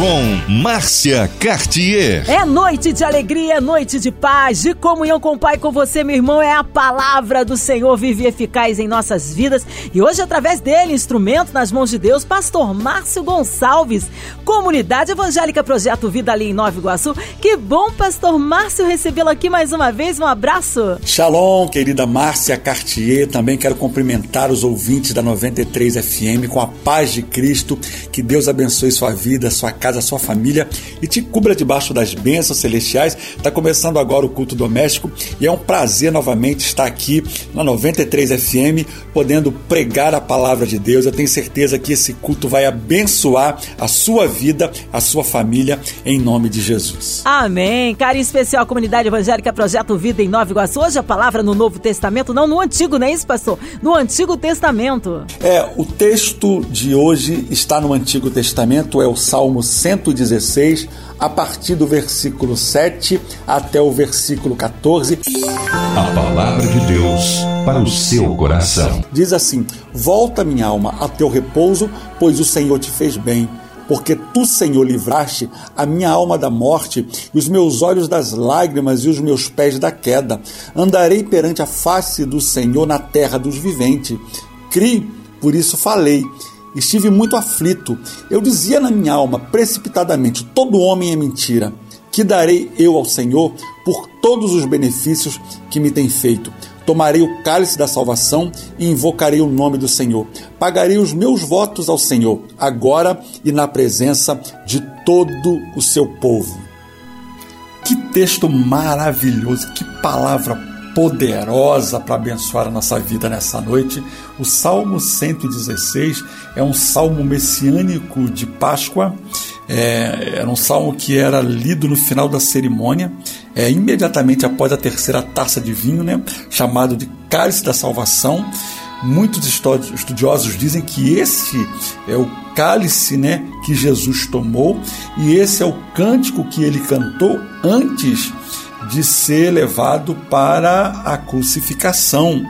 com Márcia Cartier. É noite de alegria, é noite de paz, de comunhão com o Pai, com você, meu irmão. É a palavra do Senhor vive eficaz em nossas vidas. E hoje, através dele, instrumento nas mãos de Deus, Pastor Márcio Gonçalves, Comunidade Evangélica Projeto Vida ali em Nova Iguaçu. Que bom, Pastor Márcio, recebê-lo aqui mais uma vez. Um abraço. Shalom, querida Márcia Cartier. Também quero cumprimentar os ouvintes da 93 FM com a paz de Cristo. Que Deus abençoe sua vida, sua casa casa, a sua família e te cubra debaixo das bênçãos celestiais. Está começando agora o culto doméstico e é um prazer novamente estar aqui na 93 FM, podendo pregar a palavra de Deus. Eu tenho certeza que esse culto vai abençoar a sua vida, a sua família, em nome de Jesus. Amém. Carinho especial, comunidade evangélica Projeto Vida em Nova Iguaçu. Hoje a palavra no Novo Testamento, não no Antigo, não é isso, pastor? No Antigo Testamento. É, o texto de hoje está no Antigo Testamento, é o Salmo 116, a partir do versículo 7 até o versículo 14. A palavra de Deus para o seu coração. Diz assim: Volta, minha alma, a teu repouso, pois o Senhor te fez bem. Porque tu, Senhor, livraste a minha alma da morte, e os meus olhos das lágrimas e os meus pés da queda. Andarei perante a face do Senhor na terra dos viventes. Cri, por isso falei Estive muito aflito. Eu dizia na minha alma, precipitadamente: todo homem é mentira. Que darei eu ao Senhor por todos os benefícios que me tem feito? Tomarei o cálice da salvação e invocarei o nome do Senhor. Pagarei os meus votos ao Senhor, agora e na presença de todo o seu povo. Que texto maravilhoso, que palavra poderosa para abençoar a nossa vida nessa noite. O Salmo 116 é um salmo messiânico de Páscoa. É, era um salmo que era lido no final da cerimônia, é, imediatamente após a terceira taça de vinho, né, chamado de Cálice da Salvação. Muitos estudiosos dizem que esse é o cálice né, que Jesus tomou e esse é o cântico que ele cantou antes de ser levado para a crucificação.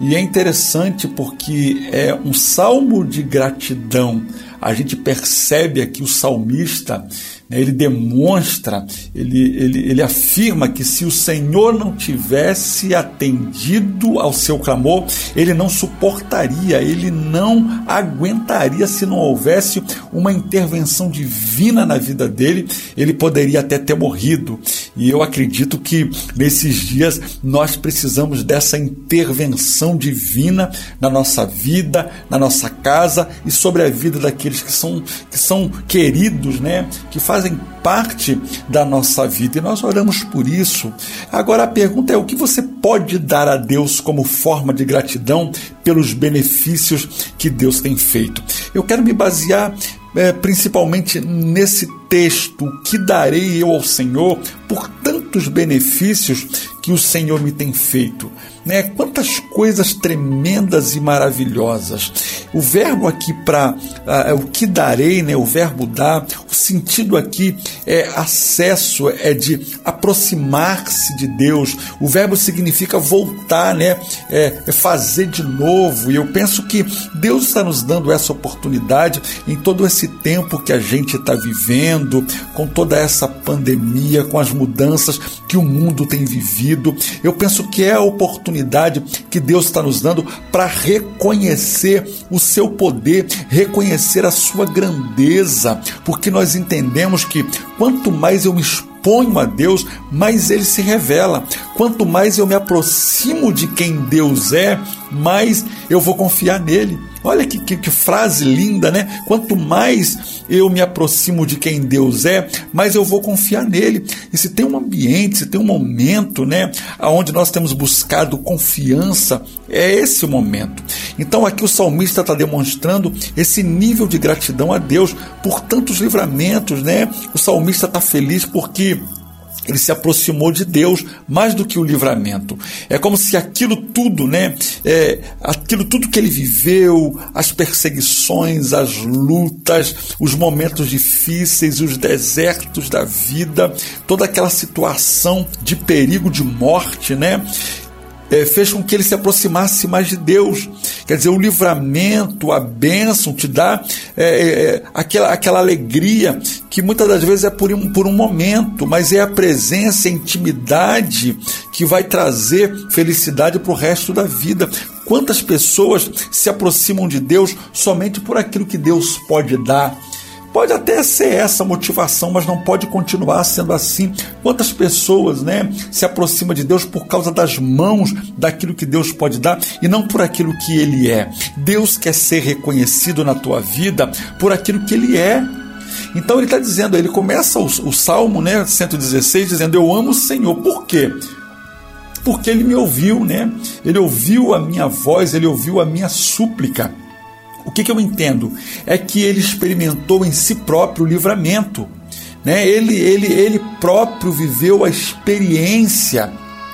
E é interessante porque é um salmo de gratidão. A gente percebe aqui o salmista? Ele demonstra, ele, ele, ele afirma que se o Senhor não tivesse atendido ao seu clamor, ele não suportaria, ele não aguentaria se não houvesse uma intervenção divina na vida dele, ele poderia até ter morrido. E eu acredito que nesses dias nós precisamos dessa intervenção divina na nossa vida, na nossa casa e sobre a vida daqueles que são, que são queridos, né? que fazem fazem parte da nossa vida e nós oramos por isso. Agora a pergunta é: o que você pode dar a Deus como forma de gratidão pelos benefícios que Deus tem feito? Eu quero me basear é, principalmente nesse texto: que darei eu ao Senhor por tantos benefícios que o Senhor me tem feito? Né? Quantas coisas tremendas e maravilhosas. O verbo aqui para ah, o que darei, né? o verbo dar, o sentido aqui é acesso, é de aproximar-se de Deus. O verbo significa voltar, né? é, é fazer de novo. E eu penso que Deus está nos dando essa oportunidade em todo esse tempo que a gente está vivendo, com toda essa pandemia, com as mudanças que o mundo tem vivido. Eu penso que é a oportunidade oportunidade que Deus está nos dando para reconhecer o seu poder, reconhecer a sua grandeza, porque nós entendemos que quanto mais eu me exponho a Deus, mais ele se revela. Quanto mais eu me aproximo de quem Deus é, mais eu vou confiar nele. Olha que, que, que, frase linda, né? Quanto mais eu me aproximo de quem Deus é, mais eu vou confiar nele. E se tem um ambiente, se tem um momento, né, onde nós temos buscado confiança, é esse o momento. Então aqui o salmista está demonstrando esse nível de gratidão a Deus por tantos livramentos, né? O salmista está feliz porque ele se aproximou de Deus mais do que o livramento. É como se aquilo tudo, né? É, aquilo tudo que ele viveu, as perseguições, as lutas, os momentos difíceis, os desertos da vida, toda aquela situação de perigo de morte, né? É, fez com que ele se aproximasse mais de Deus. Quer dizer, o livramento, a bênção te dá é, é, é, aquela, aquela alegria que muitas das vezes é por um, por um momento, mas é a presença, a intimidade que vai trazer felicidade para o resto da vida. Quantas pessoas se aproximam de Deus somente por aquilo que Deus pode dar? Pode até ser essa motivação, mas não pode continuar sendo assim. Quantas pessoas, né, se aproximam de Deus por causa das mãos daquilo que Deus pode dar e não por aquilo que ele é. Deus quer ser reconhecido na tua vida por aquilo que ele é. Então ele está dizendo, ele começa o, o Salmo né, 116 dizendo: Eu amo o Senhor. Por quê? Porque ele me ouviu, né? Ele ouviu a minha voz, ele ouviu a minha súplica. O que, que eu entendo? É que ele experimentou em si próprio o livramento. Né? Ele, ele, ele próprio viveu a experiência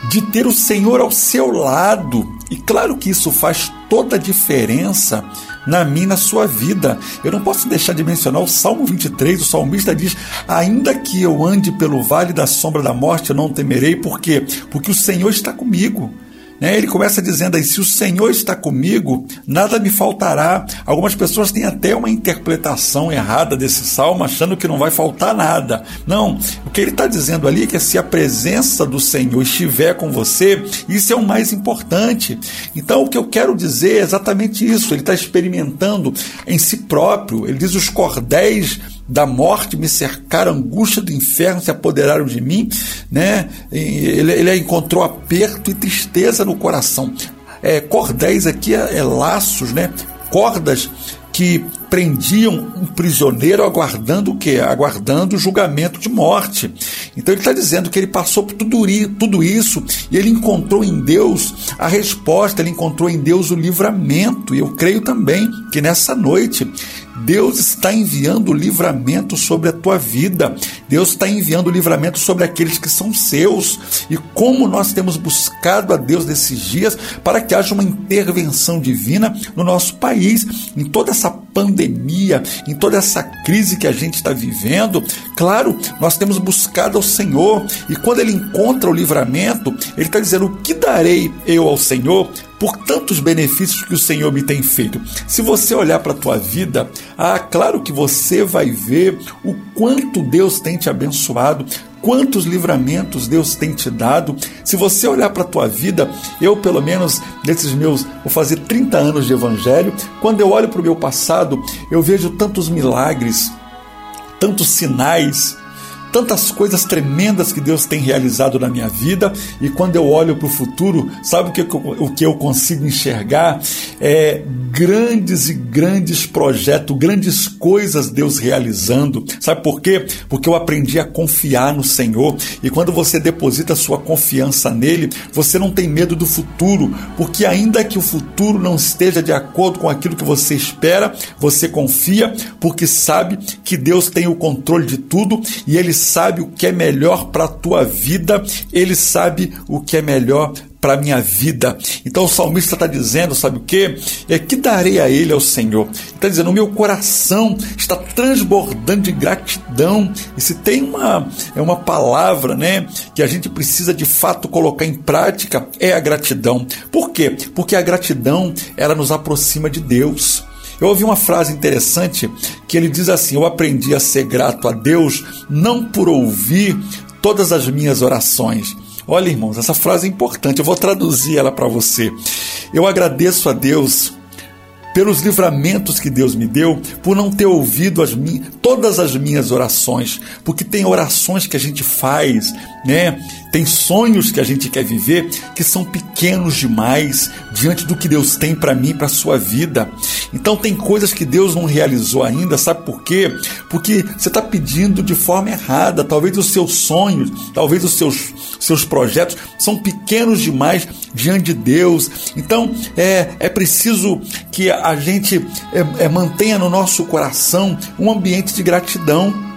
de ter o Senhor ao seu lado. E claro que isso faz toda a diferença na minha na sua vida. Eu não posso deixar de mencionar o Salmo 23, o salmista diz: Ainda que eu ande pelo vale da sombra da morte, eu não temerei, por quê? Porque o Senhor está comigo. Né? Ele começa dizendo aí: se o Senhor está comigo, nada me faltará. Algumas pessoas têm até uma interpretação errada desse salmo, achando que não vai faltar nada. Não, o que ele está dizendo ali é que se a presença do Senhor estiver com você, isso é o mais importante. Então, o que eu quero dizer é exatamente isso. Ele está experimentando em si próprio. Ele diz: os cordéis da morte me cercaram, angústia do inferno se apoderaram de mim, né? Ele, ele encontrou aperto e tristeza no coração. É, cordéis aqui é, é laços, né? Cordas que prendiam um prisioneiro aguardando o quê? Aguardando o julgamento de morte. Então ele está dizendo que ele passou por tudo, tudo isso e ele encontrou em Deus a resposta, ele encontrou em Deus o livramento. E eu creio também que nessa noite Deus está enviando livramento sobre a tua vida. Deus está enviando livramento sobre aqueles que são seus. E como nós temos buscado a Deus nesses dias para que haja uma intervenção divina no nosso país, em toda essa pandemia, em toda essa crise que a gente está vivendo. Claro, nós temos buscado ao Senhor e quando ele encontra o livramento, ele está dizendo: O que darei eu ao Senhor? Por tantos benefícios que o Senhor me tem feito. Se você olhar para a tua vida, ah, claro que você vai ver o quanto Deus tem te abençoado, quantos livramentos Deus tem te dado. Se você olhar para a tua vida, eu pelo menos nesses meus, vou fazer 30 anos de evangelho, quando eu olho para o meu passado, eu vejo tantos milagres, tantos sinais, tantas coisas tremendas que Deus tem realizado na minha vida e quando eu olho para o futuro, sabe o que, o que eu consigo enxergar? É grandes e grandes projetos, grandes coisas Deus realizando. Sabe por quê? Porque eu aprendi a confiar no Senhor e quando você deposita sua confiança nele, você não tem medo do futuro, porque ainda que o futuro não esteja de acordo com aquilo que você espera, você confia porque sabe que Deus tem o controle de tudo e ele sabe o que é melhor para a tua vida, ele sabe o que é melhor para minha vida. Então o salmista está dizendo, sabe o que? É que darei a ele ao Senhor. Está dizendo, o meu coração está transbordando de gratidão. E se tem uma, é uma palavra né, que a gente precisa de fato colocar em prática, é a gratidão. Por quê? Porque a gratidão ela nos aproxima de Deus. Eu ouvi uma frase interessante que ele diz assim: Eu aprendi a ser grato a Deus não por ouvir todas as minhas orações. Olha, irmãos, essa frase é importante, eu vou traduzir ela para você. Eu agradeço a Deus pelos livramentos que Deus me deu, por não ter ouvido as todas as minhas orações, porque tem orações que a gente faz, né? Tem sonhos que a gente quer viver que são pequenos demais diante do que Deus tem para mim, para sua vida. Então tem coisas que Deus não realizou ainda, sabe por quê? Porque você está pedindo de forma errada. Talvez os seus sonhos, talvez os seus, seus projetos são pequenos demais diante de Deus. Então é, é preciso que a gente é, é, mantenha no nosso coração um ambiente de gratidão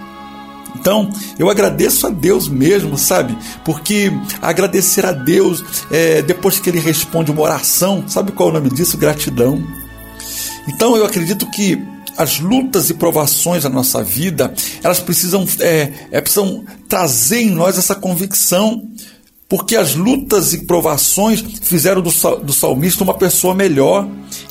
Então, eu agradeço a Deus mesmo, sabe? Porque agradecer a Deus é, depois que Ele responde uma oração, sabe qual é o nome disso? Gratidão. Então, eu acredito que as lutas e provações da nossa vida, elas precisam, é, é, precisam trazer em nós essa convicção, porque as lutas e provações fizeram do, do salmista uma pessoa melhor.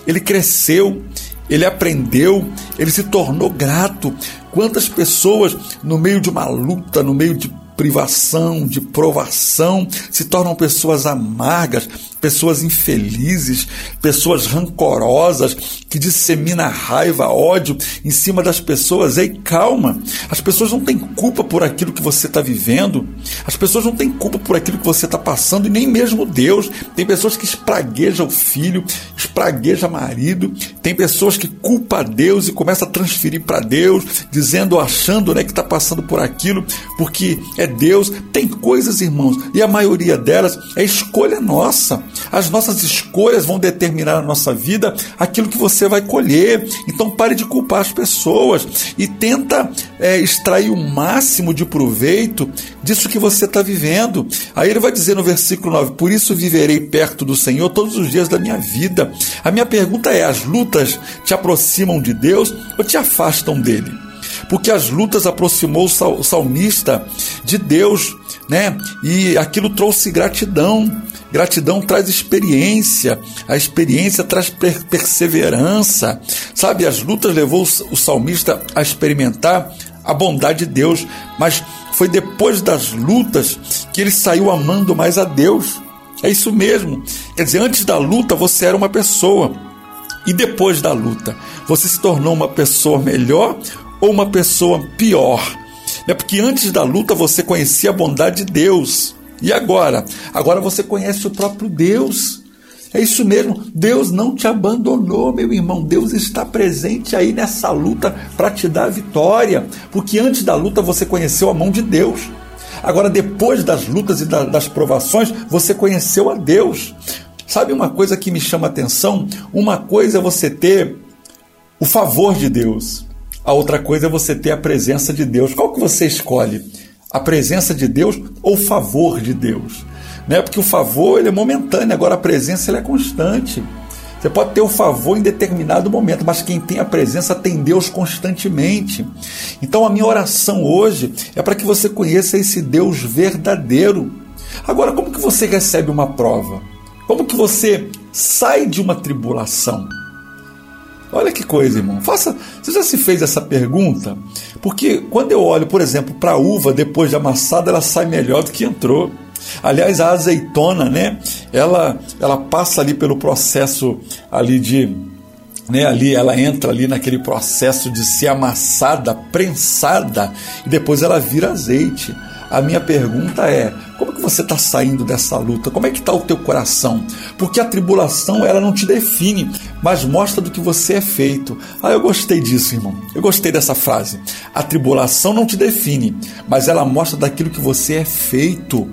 Ele cresceu, ele aprendeu, ele se tornou grato. Quantas pessoas, no meio de uma luta, no meio de privação, de provação, se tornam pessoas amargas, pessoas infelizes, pessoas rancorosas, que dissemina raiva, ódio em cima das pessoas. Ei, calma! As pessoas não têm culpa por aquilo que você está vivendo, as pessoas não têm culpa por aquilo que você está passando, e nem mesmo Deus. Tem pessoas que espraguejam o filho, espragueja marido, tem pessoas que culpa Deus e começa a transferir para Deus, dizendo, achando né, que está passando por aquilo, porque é Deus. Tem coisas, irmãos, e a maioria delas é escolha nossa. As nossas escolhas vão determinar na nossa vida aquilo que você vai colher. Então pare de culpar as pessoas e tenta é, extrair o máximo de proveito disso que você está vivendo. Aí ele vai dizer no versículo 9: Por isso viverei perto do Senhor todos os dias da minha vida. A minha pergunta é: as lutas te aproximam de Deus ou te afastam dele? Porque as lutas aproximou o salmista de Deus, né? E aquilo trouxe gratidão. Gratidão traz experiência, a experiência traz per perseverança. Sabe, as lutas levou o salmista a experimentar a bondade de Deus, mas foi depois das lutas que ele saiu amando mais a Deus. É isso mesmo. Quer dizer, antes da luta você era uma pessoa, e depois da luta você se tornou uma pessoa melhor ou uma pessoa pior. É porque antes da luta você conhecia a bondade de Deus. E agora? Agora você conhece o próprio Deus. É isso mesmo, Deus não te abandonou, meu irmão. Deus está presente aí nessa luta para te dar a vitória. Porque antes da luta você conheceu a mão de Deus. Agora, depois das lutas e das provações, você conheceu a Deus. Sabe uma coisa que me chama atenção? Uma coisa é você ter o favor de Deus, a outra coisa é você ter a presença de Deus. Qual que você escolhe? A presença de Deus ou favor de Deus. Né? Porque o favor ele é momentâneo, agora a presença ele é constante. Você pode ter o favor em determinado momento, mas quem tem a presença tem Deus constantemente. Então a minha oração hoje é para que você conheça esse Deus verdadeiro. Agora, como que você recebe uma prova? Como que você sai de uma tribulação? Olha que coisa, irmão. Faça. Você já se fez essa pergunta? Porque quando eu olho, por exemplo, para a uva depois de amassada, ela sai melhor do que entrou. Aliás, a azeitona, né? Ela, ela passa ali pelo processo ali de né, ali ela entra ali naquele processo de ser amassada, prensada e depois ela vira azeite. A minha pergunta é: como que você está saindo dessa luta? Como é que está o teu coração? Porque a tribulação ela não te define, mas mostra do que você é feito. Ah, eu gostei disso, irmão. Eu gostei dessa frase. A tribulação não te define, mas ela mostra daquilo que você é feito.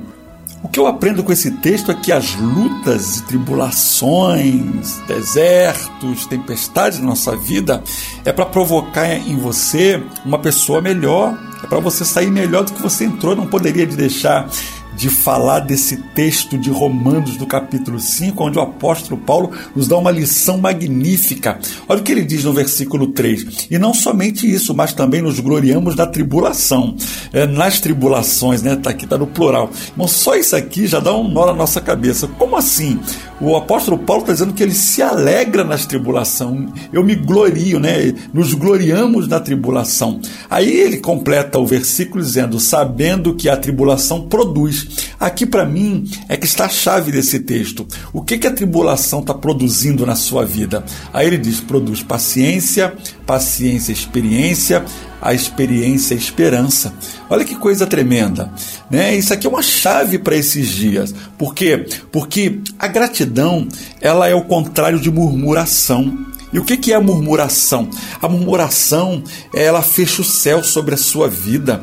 O que eu aprendo com esse texto é que as lutas tribulações, desertos, tempestades na nossa vida é para provocar em você uma pessoa melhor, é para você sair melhor do que você entrou. Não poderia deixar de falar desse texto de Romanos, do capítulo 5, onde o apóstolo Paulo nos dá uma lição magnífica. Olha o que ele diz no versículo 3. E não somente isso, mas também nos gloriamos da tribulação. É, nas tribulações, né? Tá aqui, tá no plural. Irmão, só isso aqui já dá um nó na nossa cabeça. Como assim? O apóstolo Paulo está dizendo que ele se alegra nas tribulações. Eu me glorio, né? Nos gloriamos na tribulação. Aí ele completa o versículo dizendo: sabendo que a tribulação produz Aqui para mim é que está a chave desse texto. O que, que a tribulação está produzindo na sua vida? Aí ele diz: produz paciência, paciência, experiência, a experiência, a esperança. Olha que coisa tremenda, né? Isso aqui é uma chave para esses dias. Por quê? Porque a gratidão, ela é o contrário de murmuração. E o que é a murmuração? A murmuração, ela fecha o céu sobre a sua vida.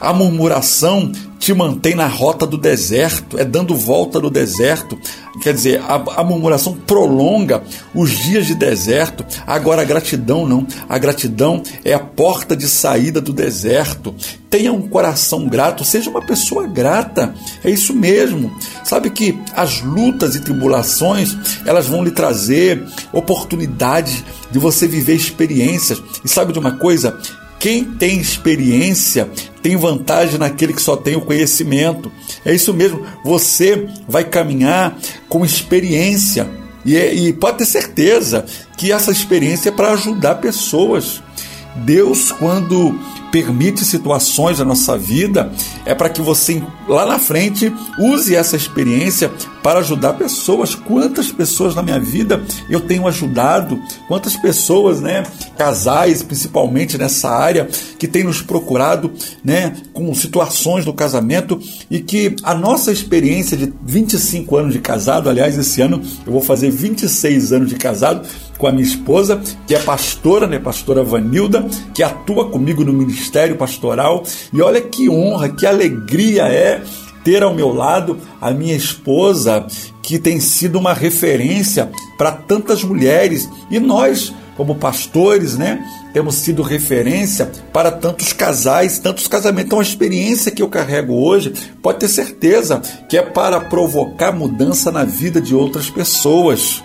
A murmuração te mantém na rota do deserto, é dando volta no deserto. Quer dizer, a, a murmuração prolonga os dias de deserto. Agora, a gratidão não. A gratidão é a porta de saída do deserto. Tenha um coração grato, seja uma pessoa grata. É isso mesmo. Sabe que as lutas e tribulações, elas vão lhe trazer oportunidade de você viver experiências. E sabe de uma coisa? Quem tem experiência tem vantagem naquele que só tem o conhecimento. É isso mesmo, você vai caminhar com experiência. E, é, e pode ter certeza que essa experiência é para ajudar pessoas. Deus, quando permite situações na nossa vida, é para que você lá na frente use essa experiência para ajudar pessoas. Quantas pessoas na minha vida eu tenho ajudado? Quantas pessoas, né, casais, principalmente nessa área, que têm nos procurado, né, com situações do casamento e que a nossa experiência de 25 anos de casado, aliás, esse ano eu vou fazer 26 anos de casado, com a minha esposa, que é pastora, né, pastora Vanilda, que atua comigo no ministério pastoral. E olha que honra, que alegria é ter ao meu lado a minha esposa, que tem sido uma referência para tantas mulheres. E nós, como pastores, né, temos sido referência para tantos casais, tantos casamentos. Então, a experiência que eu carrego hoje, pode ter certeza que é para provocar mudança na vida de outras pessoas.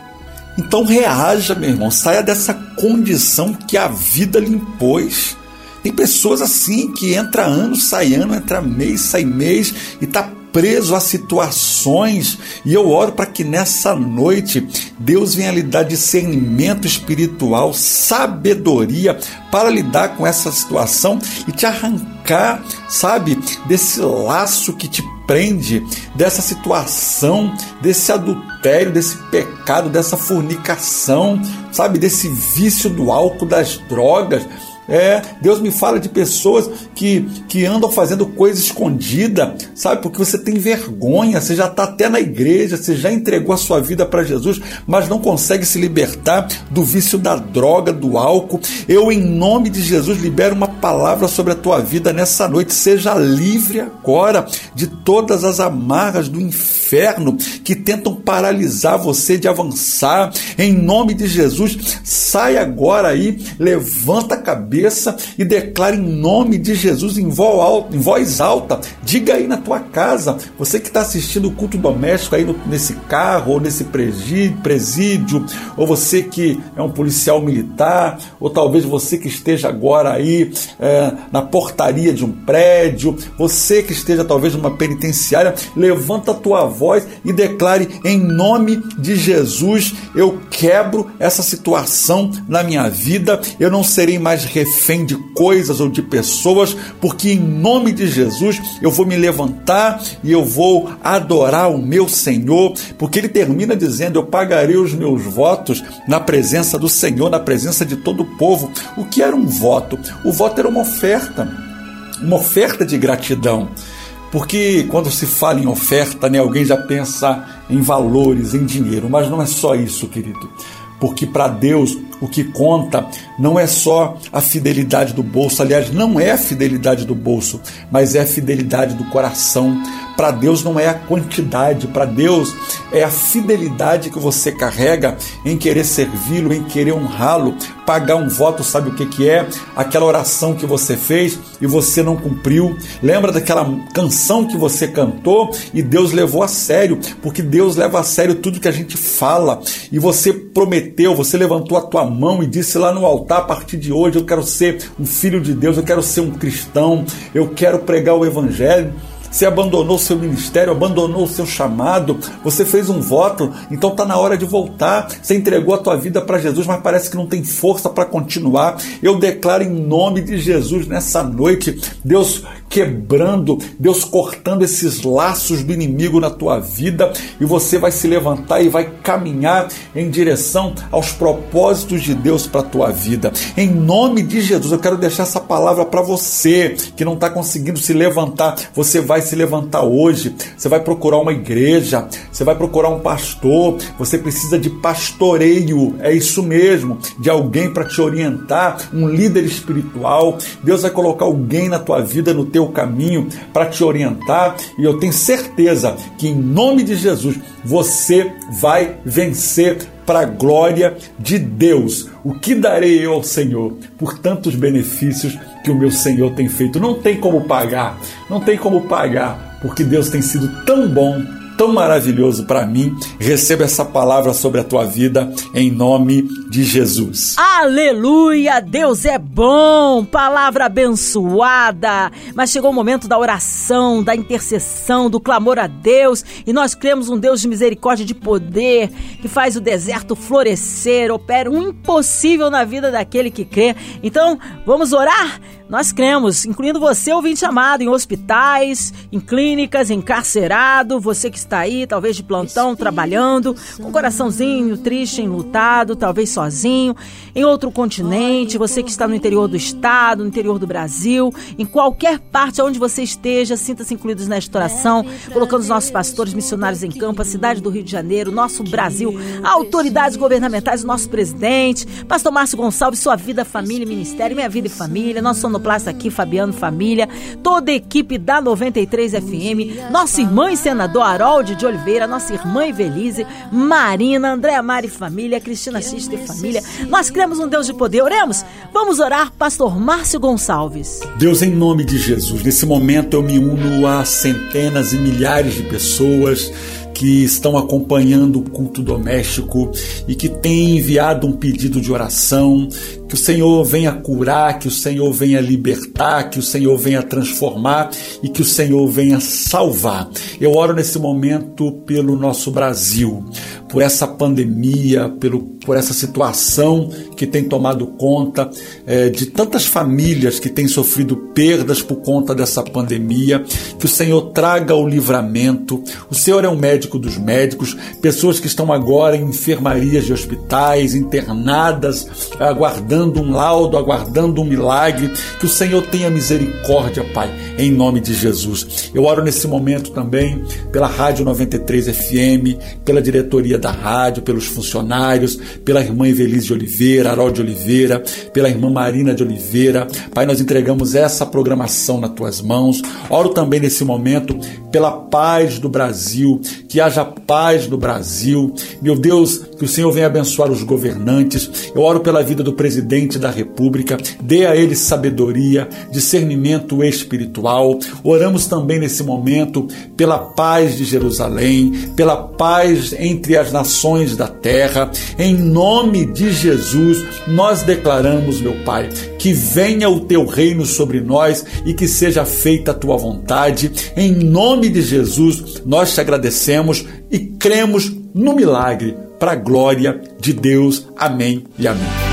Então reaja, meu irmão, saia dessa condição que a vida lhe impôs. Tem pessoas assim que entra ano, sai ano, entra mês, sai mês e está preso a situações. E eu oro para que nessa noite Deus venha lhe dar discernimento espiritual, sabedoria para lidar com essa situação e te arrancar, sabe, desse laço que te prende, dessa situação, desse adultério, desse pecado, dessa fornicação, sabe, desse vício do álcool, das drogas é, Deus me fala de pessoas que, que andam fazendo coisa escondida, sabe? Porque você tem vergonha, você já está até na igreja, você já entregou a sua vida para Jesus, mas não consegue se libertar do vício da droga, do álcool. Eu, em nome de Jesus, libero uma palavra sobre a tua vida nessa noite. Seja livre agora de todas as amarras do inferno que tentam paralisar você de avançar. Em nome de Jesus, sai agora aí, levanta a cabeça cabeça e declare em nome de Jesus em voz alta. Diga aí na tua casa, você que está assistindo o culto doméstico aí no, nesse carro ou nesse presídio, ou você que é um policial militar, ou talvez você que esteja agora aí é, na portaria de um prédio, você que esteja talvez numa penitenciária, levanta a tua voz e declare em nome de Jesus: eu quebro essa situação na minha vida, eu não serei mais refém refém de coisas ou de pessoas, porque em nome de Jesus eu vou me levantar e eu vou adorar o meu Senhor, porque ele termina dizendo: Eu pagarei os meus votos na presença do Senhor, na presença de todo o povo. O que era um voto? O voto era uma oferta, uma oferta de gratidão. Porque quando se fala em oferta, né, alguém já pensa em valores, em dinheiro, mas não é só isso, querido. Porque para Deus o que conta não é só a fidelidade do bolso, aliás, não é a fidelidade do bolso, mas é a fidelidade do coração. Para Deus não é a quantidade, para Deus é a fidelidade que você carrega em querer servi-lo, em querer honrá-lo. Pagar um voto, sabe o que, que é? Aquela oração que você fez e você não cumpriu. Lembra daquela canção que você cantou e Deus levou a sério, porque Deus leva a sério tudo que a gente fala. E você prometeu, você levantou a tua mão e disse lá no altar: a partir de hoje eu quero ser um filho de Deus, eu quero ser um cristão, eu quero pregar o Evangelho. Você abandonou seu ministério, abandonou o seu chamado, você fez um voto, então está na hora de voltar. Você entregou a tua vida para Jesus, mas parece que não tem força para continuar. Eu declaro em nome de Jesus nessa noite, Deus quebrando, Deus cortando esses laços do inimigo na tua vida e você vai se levantar e vai caminhar em direção aos propósitos de Deus para a tua vida. Em nome de Jesus, eu quero deixar essa palavra para você que não está conseguindo se levantar. Você vai se levantar hoje, você vai procurar uma igreja, você vai procurar um pastor, você precisa de pastoreio, é isso mesmo, de alguém para te orientar, um líder espiritual. Deus vai colocar alguém na tua vida, no teu teu caminho, para te orientar, e eu tenho certeza que em nome de Jesus você vai vencer para a glória de Deus. O que darei eu ao Senhor por tantos benefícios que o meu Senhor tem feito? Não tem como pagar, não tem como pagar, porque Deus tem sido tão bom tão maravilhoso para mim. Receba essa palavra sobre a tua vida em nome de Jesus. Aleluia! Deus é bom, palavra abençoada. Mas chegou o momento da oração, da intercessão, do clamor a Deus, e nós cremos um Deus de misericórdia de poder, que faz o deserto florescer, opera um impossível na vida daquele que crê. Então, vamos orar? Nós cremos, incluindo você, ouvinte amado, em hospitais, em clínicas, encarcerado, você que está aí, talvez de plantão, trabalhando, com coraçãozinho triste, enlutado, talvez sozinho, em outro continente, você que está no interior do estado, no interior do Brasil, em qualquer parte onde você esteja, sinta-se incluídos nesta oração, colocando os nossos pastores missionários em campo, a cidade do Rio de Janeiro, nosso Brasil, autoridades governamentais, o nosso presidente, pastor Márcio Gonçalves, sua vida, família, ministério, minha vida e família, nosso sonoplasta aqui, Fabiano Família, toda a equipe da 93 FM, nossa irmã e senador Harold de Oliveira, nossa irmã Evelise, Marina, Andréa Mari Família, Cristina Xista e Família. Nós cremos um Deus de poder. Oremos? Vamos orar, pastor Márcio Gonçalves. Deus, em nome de Jesus, nesse momento eu me uno a centenas e milhares de pessoas que estão acompanhando o culto doméstico e que têm enviado um pedido de oração, que o Senhor venha curar, que o Senhor venha libertar, que o Senhor venha transformar e que o Senhor venha salvar. Eu oro nesse momento pelo nosso Brasil, por essa pandemia, pelo, por essa situação que tem tomado conta é, de tantas famílias que têm sofrido perdas por conta dessa pandemia. Que o Senhor traga o livramento. O Senhor é um médico dos médicos, pessoas que estão agora em enfermarias de hospitais, internadas, aguardando um laudo, aguardando um milagre. Que o Senhor tenha misericórdia, Pai, em nome de Jesus. Eu oro nesse momento também pela Rádio 93 FM, pela diretoria da rádio, pelos funcionários, pela irmã Evelise de Oliveira, Harol de Oliveira, pela irmã Marina de Oliveira. Pai, nós entregamos essa programação nas tuas mãos. Oro também nesse momento pela paz do Brasil, que haja paz no Brasil. Meu Deus, que o Senhor venha abençoar os governantes. Eu oro pela vida do presidente da República, dê a ele sabedoria, discernimento espiritual. Oramos também nesse momento pela paz de Jerusalém, pela paz entre as nações da terra. Em nome de Jesus, nós declaramos, meu Pai, que venha o teu reino sobre nós e que seja feita a tua vontade. Em nome de Jesus, nós te agradecemos e cremos no milagre para a glória de Deus. Amém e amém.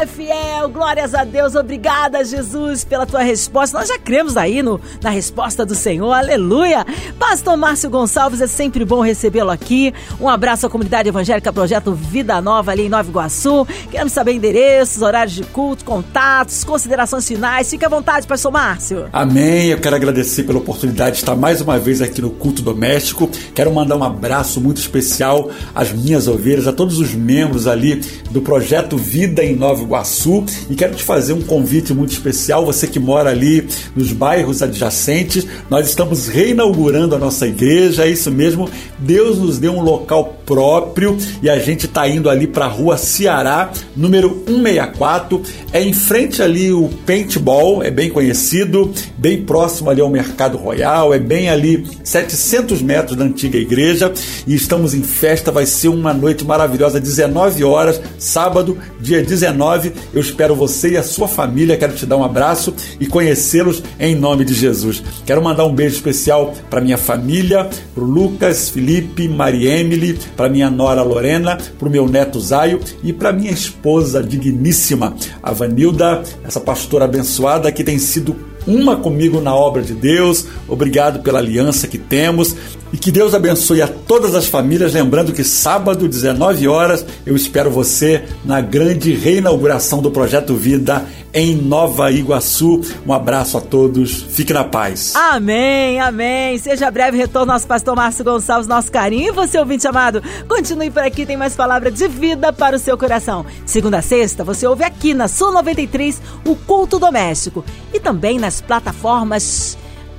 É fiel, glórias a Deus, obrigada Jesus pela tua resposta. Nós já cremos aí no, na resposta do Senhor, aleluia. Pastor Márcio Gonçalves, é sempre bom recebê-lo aqui. Um abraço à comunidade evangélica Projeto Vida Nova ali em Nova Iguaçu. Queremos saber endereços, horários de culto, contatos, considerações finais. Fique à vontade, Pastor Márcio. Amém. Eu quero agradecer pela oportunidade de estar mais uma vez aqui no culto doméstico. Quero mandar um abraço muito especial às minhas ovelhas, a todos os membros ali do Projeto Vida em Nova Iguaçu e quero te fazer um convite muito especial. Você que mora ali nos bairros adjacentes, nós estamos reinaugurando a nossa igreja, é isso mesmo. Deus nos deu um local próprio e a gente está indo ali para a rua Ceará, número 164. É em frente ali o Paintball, é bem conhecido, bem próximo ali ao Mercado Royal, é bem ali 700 metros da antiga igreja e estamos em festa. Vai ser uma noite maravilhosa, 19 horas, sábado, dia 19 eu espero você e a sua família. Quero te dar um abraço e conhecê-los em nome de Jesus. Quero mandar um beijo especial para minha família, para Lucas, Felipe, Maria Emily, para minha nora Lorena, para o meu neto Zaio e para minha esposa digníssima, a Vanilda, essa pastora abençoada que tem sido uma comigo na obra de Deus. Obrigado pela aliança que temos e que Deus abençoe a todas as famílias. Lembrando que sábado, 19 horas, eu espero você na grande reinauguração do Projeto Vida em Nova Iguaçu. Um abraço a todos, fique na paz. Amém, amém. Seja breve retorno nosso pastor Márcio Gonçalves, nosso carinho. E você, ouvinte amado, continue por aqui, tem mais palavra de vida para o seu coração. Segunda a sexta, você ouve aqui na Sul 93 o Culto Doméstico e também nas plataformas